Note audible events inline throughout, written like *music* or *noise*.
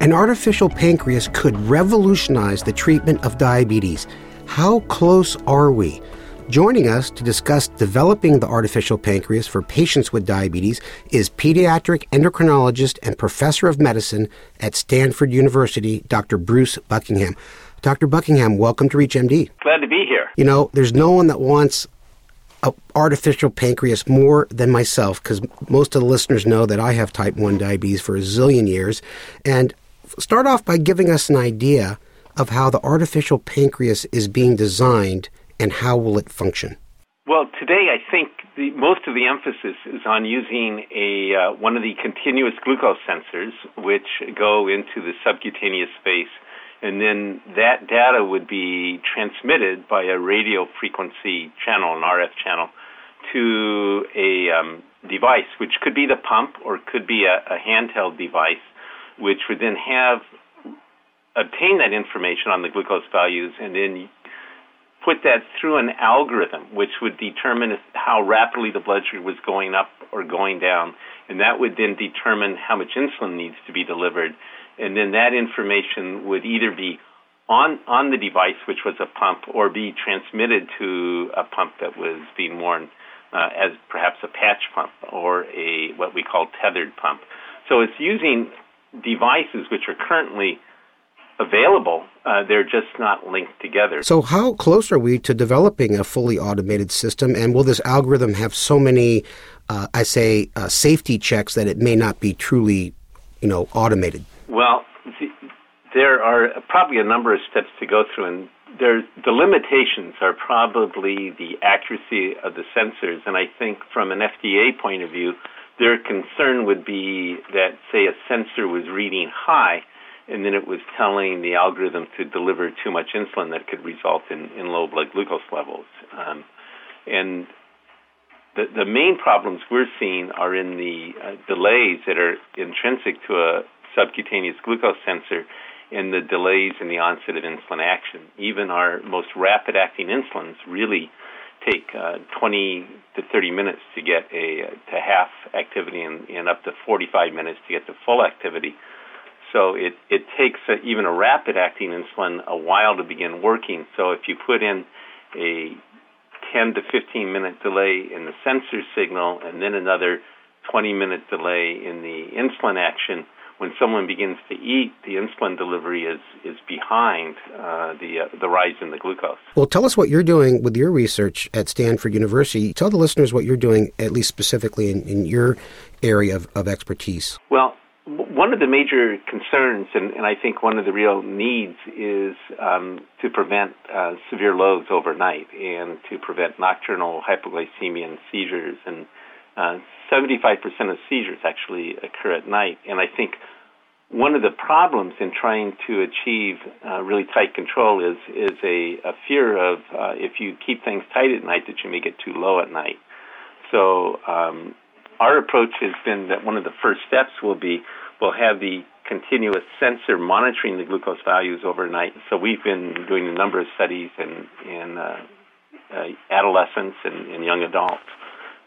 An artificial pancreas could revolutionize the treatment of diabetes. How close are we? Joining us to discuss developing the artificial pancreas for patients with diabetes is pediatric endocrinologist and professor of medicine at Stanford University, Dr. Bruce Buckingham. Dr. Buckingham, welcome to ReachMD. Glad to be here. You know, there's no one that wants an artificial pancreas more than myself because most of the listeners know that I have type 1 diabetes for a zillion years. And start off by giving us an idea of how the artificial pancreas is being designed and how will it function? Well, today I think the, most of the emphasis is on using a uh, one of the continuous glucose sensors, which go into the subcutaneous space, and then that data would be transmitted by a radio frequency channel, an RF channel, to a um, device, which could be the pump or could be a, a handheld device which would then have obtain that information on the glucose values and then put that through an algorithm which would determine how rapidly the blood sugar was going up or going down. And that would then determine how much insulin needs to be delivered. And then that information would either be on on the device which was a pump or be transmitted to a pump that was being worn uh, as perhaps a patch pump or a what we call tethered pump. So it's using devices which are currently available, uh, they're just not linked together. So, how close are we to developing a fully automated system? And will this algorithm have so many, uh, I say, uh, safety checks that it may not be truly, you know, automated? Well, the, there are probably a number of steps to go through, and there, the limitations are probably the accuracy of the sensors. And I think from an FDA point of view, their concern would be that, say, a sensor was reading high, and then it was telling the algorithm to deliver too much insulin that could result in, in low blood glucose levels. Um, and the, the main problems we're seeing are in the uh, delays that are intrinsic to a subcutaneous glucose sensor and the delays in the onset of insulin action. Even our most rapid acting insulins really take uh, 20 to 30 minutes to get a to half activity and, and up to 45 minutes to get to full activity. So it, it takes a, even a rapid acting insulin a while to begin working. So if you put in a 10 to 15 minute delay in the sensor signal and then another 20 minute delay in the insulin action, when someone begins to eat, the insulin delivery is is behind uh, the uh, the rise in the glucose. Well, tell us what you're doing with your research at Stanford University. Tell the listeners what you're doing, at least specifically in, in your area of, of expertise. Well, one of the major concerns, and, and I think one of the real needs, is um, to prevent uh, severe lows overnight and to prevent nocturnal hypoglycemia and seizures and uh, 75% of seizures actually occur at night. And I think one of the problems in trying to achieve uh, really tight control is is a, a fear of uh, if you keep things tight at night that you may get too low at night. So um, our approach has been that one of the first steps will be we'll have the continuous sensor monitoring the glucose values overnight. So we've been doing a number of studies in in uh, uh, adolescents and, and young adults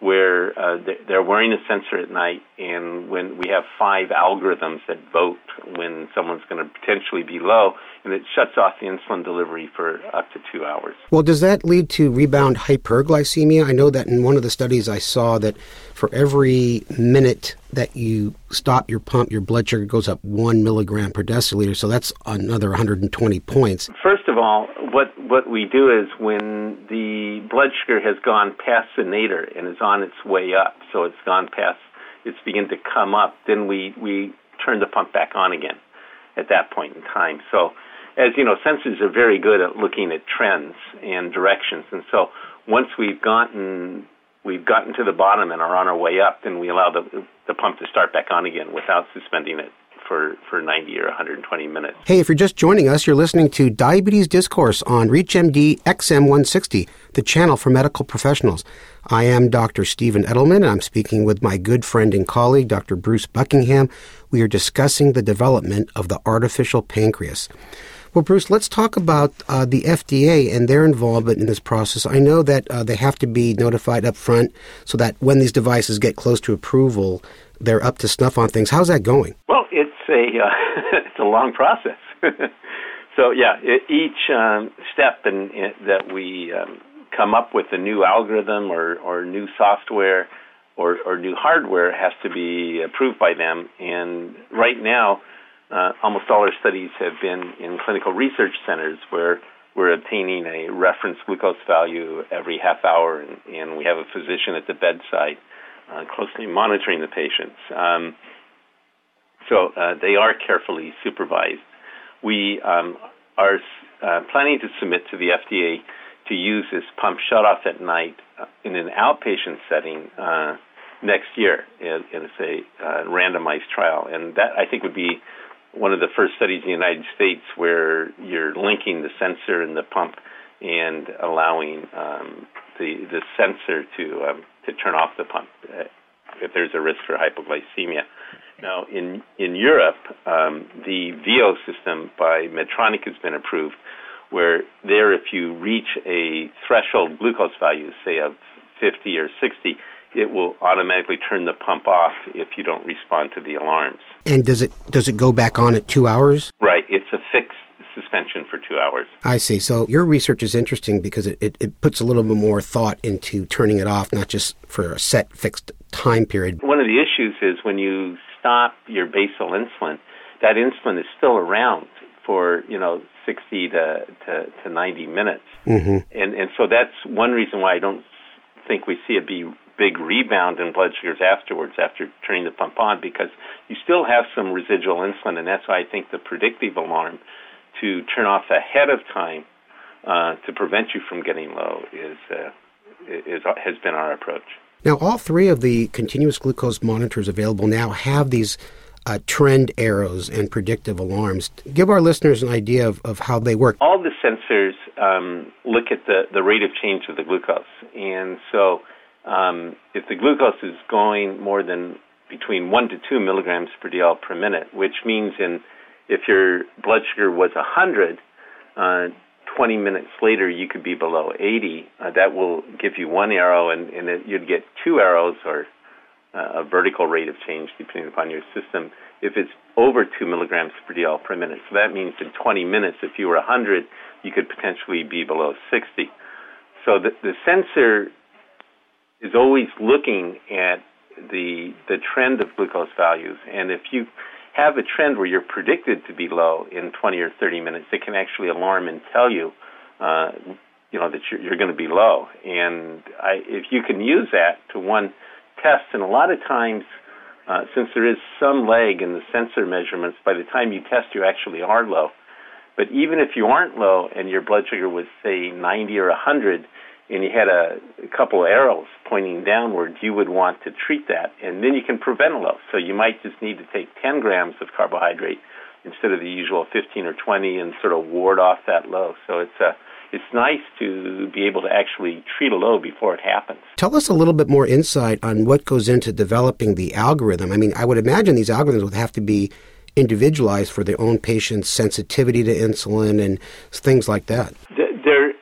where uh, they're wearing a sensor at night, and when we have five algorithms that vote when someone's going to potentially be low, and it shuts off the insulin delivery for up to two hours. Well, does that lead to rebound hyperglycemia? I know that in one of the studies I saw that for every minute that you stop your pump, your blood sugar goes up one milligram per deciliter. So that's another 120 points. First of all, what what we do is when the blood sugar has gone past the nadir and is on its way up, so it's gone past, it's beginning to come up, then we we turn the pump back on again at that point in time. So as you know, sensors are very good at looking at trends and directions, and so once we've gotten we've gotten to the bottom and are on our way up, then we allow the the pump to start back on again without suspending it for, for 90 or 120 minutes. Hey, if you're just joining us, you're listening to Diabetes Discourse on ReachMD XM160, the channel for medical professionals. I am Dr. Stephen Edelman, and I'm speaking with my good friend and colleague, Dr. Bruce Buckingham. We are discussing the development of the artificial pancreas. Well, Bruce, let's talk about uh, the FDA and their involvement in this process. I know that uh, they have to be notified up front so that when these devices get close to approval, they're up to snuff on things. How's that going? Well, it's a uh, *laughs* it's a long process. *laughs* so yeah, it, each um, step in, in, that we um, come up with a new algorithm or, or new software or, or new hardware has to be approved by them. And right now, uh, almost all our studies have been in clinical research centers where we're obtaining a reference glucose value every half hour, and, and we have a physician at the bedside uh, closely monitoring the patients. Um, so uh, they are carefully supervised. We um, are uh, planning to submit to the FDA to use this pump shut off at night uh, in an outpatient setting uh, next year. It's a uh, randomized trial, and that I think would be one of the first studies in the United States where you're linking the sensor and the pump and allowing um, the the sensor to um, to turn off the pump uh, if there's a risk for hypoglycemia. Now, in in Europe, um, the Veo system by Medtronic has been approved, where there, if you reach a threshold glucose value, say of 50 or 60, it will automatically turn the pump off if you don't respond to the alarms. And does it does it go back on at two hours? Right. It's a fixed suspension for two hours. I see. So your research is interesting because it, it, it, puts a little bit more thought into turning it off, not just for a set fixed time period. One of the issues is when you stop your basal insulin, that insulin is still around for, you know, 60 to, to, to 90 minutes. Mm-hmm. And, and so that's one reason why I don't think we see a big rebound in blood sugars afterwards after turning the pump on because you still have some residual insulin, and that's why I think the predictive alarm to turn off ahead of time uh, to prevent you from getting low is, uh, is has been our approach. Now, all three of the continuous glucose monitors available now have these uh, trend arrows and predictive alarms. Give our listeners an idea of, of how they work. All the sensors um, look at the, the rate of change of the glucose. And so um, if the glucose is going more than between 1 to 2 milligrams per DL per minute, which means in if your blood sugar was 100, uh, 20 minutes later you could be below 80. Uh, that will give you one arrow, and, and it, you'd get two arrows or uh, a vertical rate of change depending upon your system if it's over 2 milligrams per DL per minute. So that means in 20 minutes, if you were 100, you could potentially be below 60. So the, the sensor is always looking at the the trend of glucose values, and if you have a trend where you're predicted to be low in 20 or 30 minutes, it can actually alarm and tell you, uh, you know, that you're, you're going to be low. And I, if you can use that to one test, and a lot of times, uh, since there is some lag in the sensor measurements, by the time you test, you actually are low. But even if you aren't low and your blood sugar was say 90 or 100, and you had a, a couple of arrows pointing downward, you would want to treat that, and then you can prevent a low. So you might just need to take 10 grams of carbohydrate instead of the usual 15 or 20, and sort of ward off that low. So it's a it's nice to be able to actually treat a low before it happens. Tell us a little bit more insight on what goes into developing the algorithm. I mean, I would imagine these algorithms would have to be individualized for their own patient's sensitivity to insulin and things like that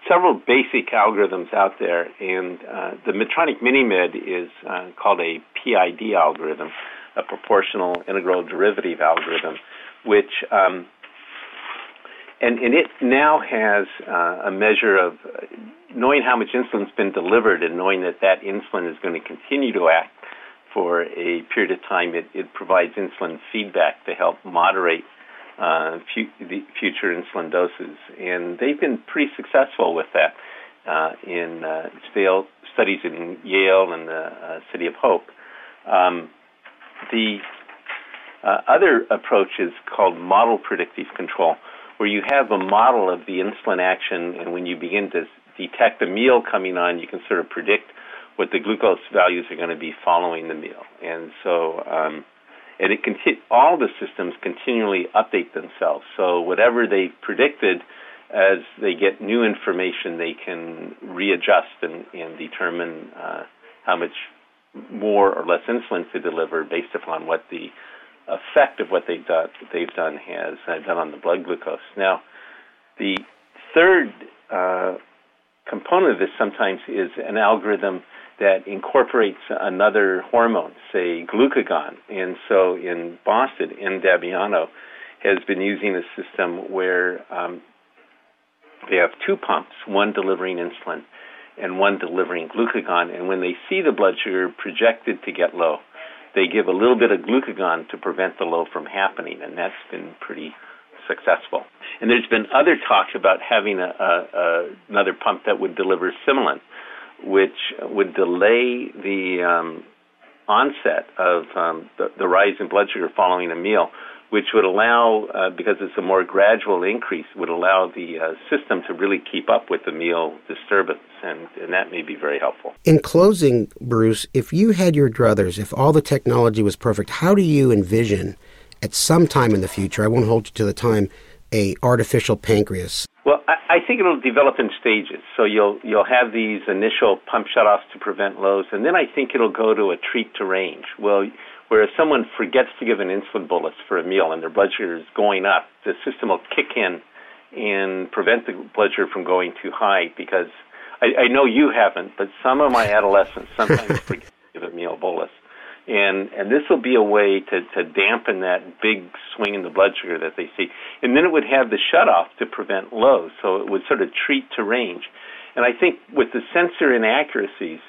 several basic algorithms out there, and uh, the Medtronic MiniMed is uh, called a PID algorithm, a proportional integral derivative algorithm, which um, and, and it now has uh, a measure of uh, knowing how much insulin's been delivered and knowing that that insulin is going to continue to act for a period of time. It, it provides insulin feedback to help moderate uh, the future insulin doses, and they've been pretty successful with that uh, in uh, studies in Yale and the uh, City of Hope. Um, the uh, other approach is called model predictive control, where you have a model of the insulin action, and when you begin to detect a meal coming on, you can sort of predict what the glucose values are going to be following the meal. And so um, and it conti- all the systems continually update themselves. So whatever they predicted, as they get new information, they can readjust and, and determine uh, how much more or less insulin to deliver based upon what the effect of what they've done, they've done has uh, done on the blood glucose. Now, the third uh, component of this sometimes is an algorithm that incorporates another hormone, say glucagon. And so in Boston, in Damiano, has been using a system where um, they have two pumps, one delivering insulin and one delivering glucagon. And when they see the blood sugar projected to get low, they give a little bit of glucagon to prevent the low from happening, and that's been pretty successful. And there's been other talks about having a, a, a, another pump that would deliver Symlin, which would delay the um, onset of um, the, the rise in blood sugar following a meal which would allow, uh, because it's a more gradual increase, would allow the uh, system to really keep up with the meal disturbance, and, and that may be very helpful. In closing, Bruce, if you had your druthers, if all the technology was perfect, how do you envision at some time in the future, I won't hold you to the time, a artificial pancreas? Well, I, I think it'll develop in stages. So you'll you'll have these initial pump shutoffs to prevent lows, and then I think it'll go to a treat to range. Well, where if someone forgets to give an insulin bolus for a meal and their blood sugar is going up, the system will kick in and prevent the blood sugar from going too high because I, I know you haven't, but some of my adolescents sometimes *laughs* forget to give a meal bolus. And and this will be a way to, to dampen that big swing in the blood sugar that they see. And then it would have the shutoff to prevent lows, so it would sort of treat to range. And I think with the sensor inaccuracies,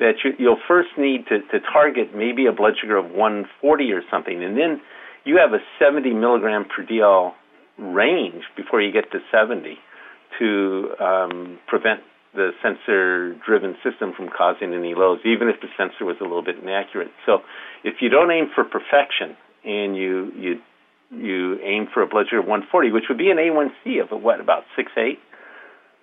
that you, you'll first need to, to target maybe a blood sugar of 140 or something, and then you have a 70 milligram per DL range before you get to 70 to um, prevent the sensor-driven system from causing any lows, even if the sensor was a little bit inaccurate. So, if you don't aim for perfection and you you you aim for a blood sugar of 140, which would be an A1C of what about six eight,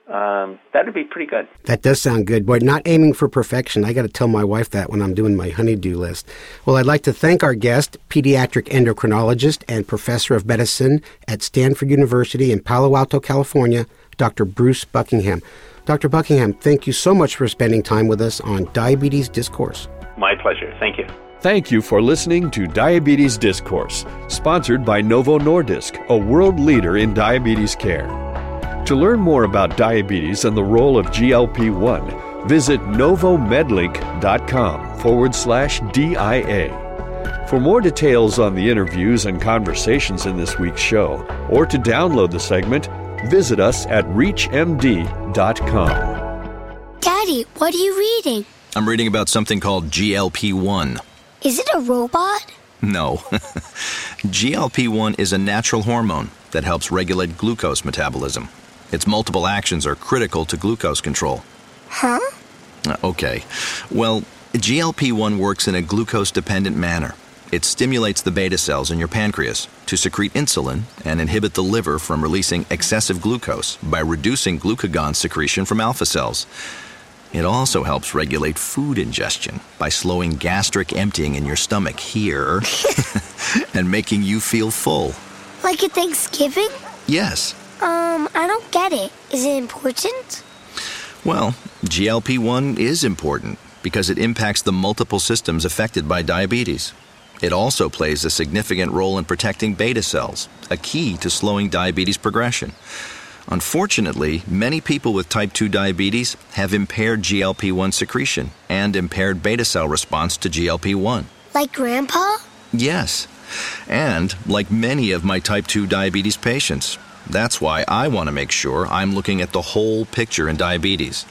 um, that'd be pretty good. That does sound good. Boy, not aiming for perfection. I got to tell my wife that when I'm doing my honeydew list. Well, I'd like to thank our guest, pediatric endocrinologist and professor of medicine at Stanford University in Palo Alto, California, Dr. Bruce Buckingham. Dr. Buckingham, thank you so much for spending time with us on Diabetes Discourse. My pleasure. Thank you. Thank you for listening to Diabetes Discourse, sponsored by Novo Nordisk, a world leader in diabetes care. To learn more about diabetes and the role of GLP 1, visit novomedlink.com forward slash DIA. For more details on the interviews and conversations in this week's show, or to download the segment, visit us at ReachMD.com. Daddy, what are you reading? I'm reading about something called GLP 1. Is it a robot? No. *laughs* GLP 1 is a natural hormone that helps regulate glucose metabolism. Its multiple actions are critical to glucose control. Huh? Uh, Okay. Well, GLP 1 works in a glucose dependent manner. It stimulates the beta cells in your pancreas to secrete insulin and inhibit the liver from releasing excessive glucose by reducing glucagon secretion from alpha cells. It also helps regulate food ingestion by slowing gastric emptying in your stomach here *laughs* and making you feel full. Like at Thanksgiving? Yes. Um, I don't get it. Is it important? Well, GLP 1 is important because it impacts the multiple systems affected by diabetes. It also plays a significant role in protecting beta cells, a key to slowing diabetes progression. Unfortunately, many people with type 2 diabetes have impaired GLP 1 secretion and impaired beta cell response to GLP 1. Like Grandpa? Yes, and like many of my type 2 diabetes patients. That's why I want to make sure I'm looking at the whole picture in diabetes.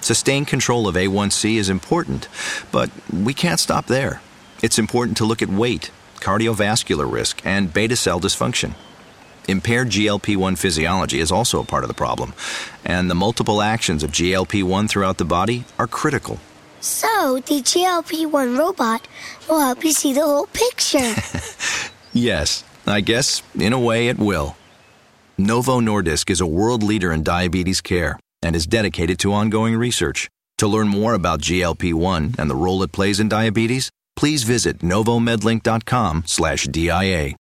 Sustained control of A1C is important, but we can't stop there. It's important to look at weight, cardiovascular risk, and beta cell dysfunction. Impaired GLP 1 physiology is also a part of the problem, and the multiple actions of GLP 1 throughout the body are critical. So, the GLP 1 robot will help you see the whole picture. *laughs* Yes, I guess in a way it will. Novo Nordisk is a world leader in diabetes care and is dedicated to ongoing research. To learn more about GLP 1 and the role it plays in diabetes, please visit novomedlink.com/dia.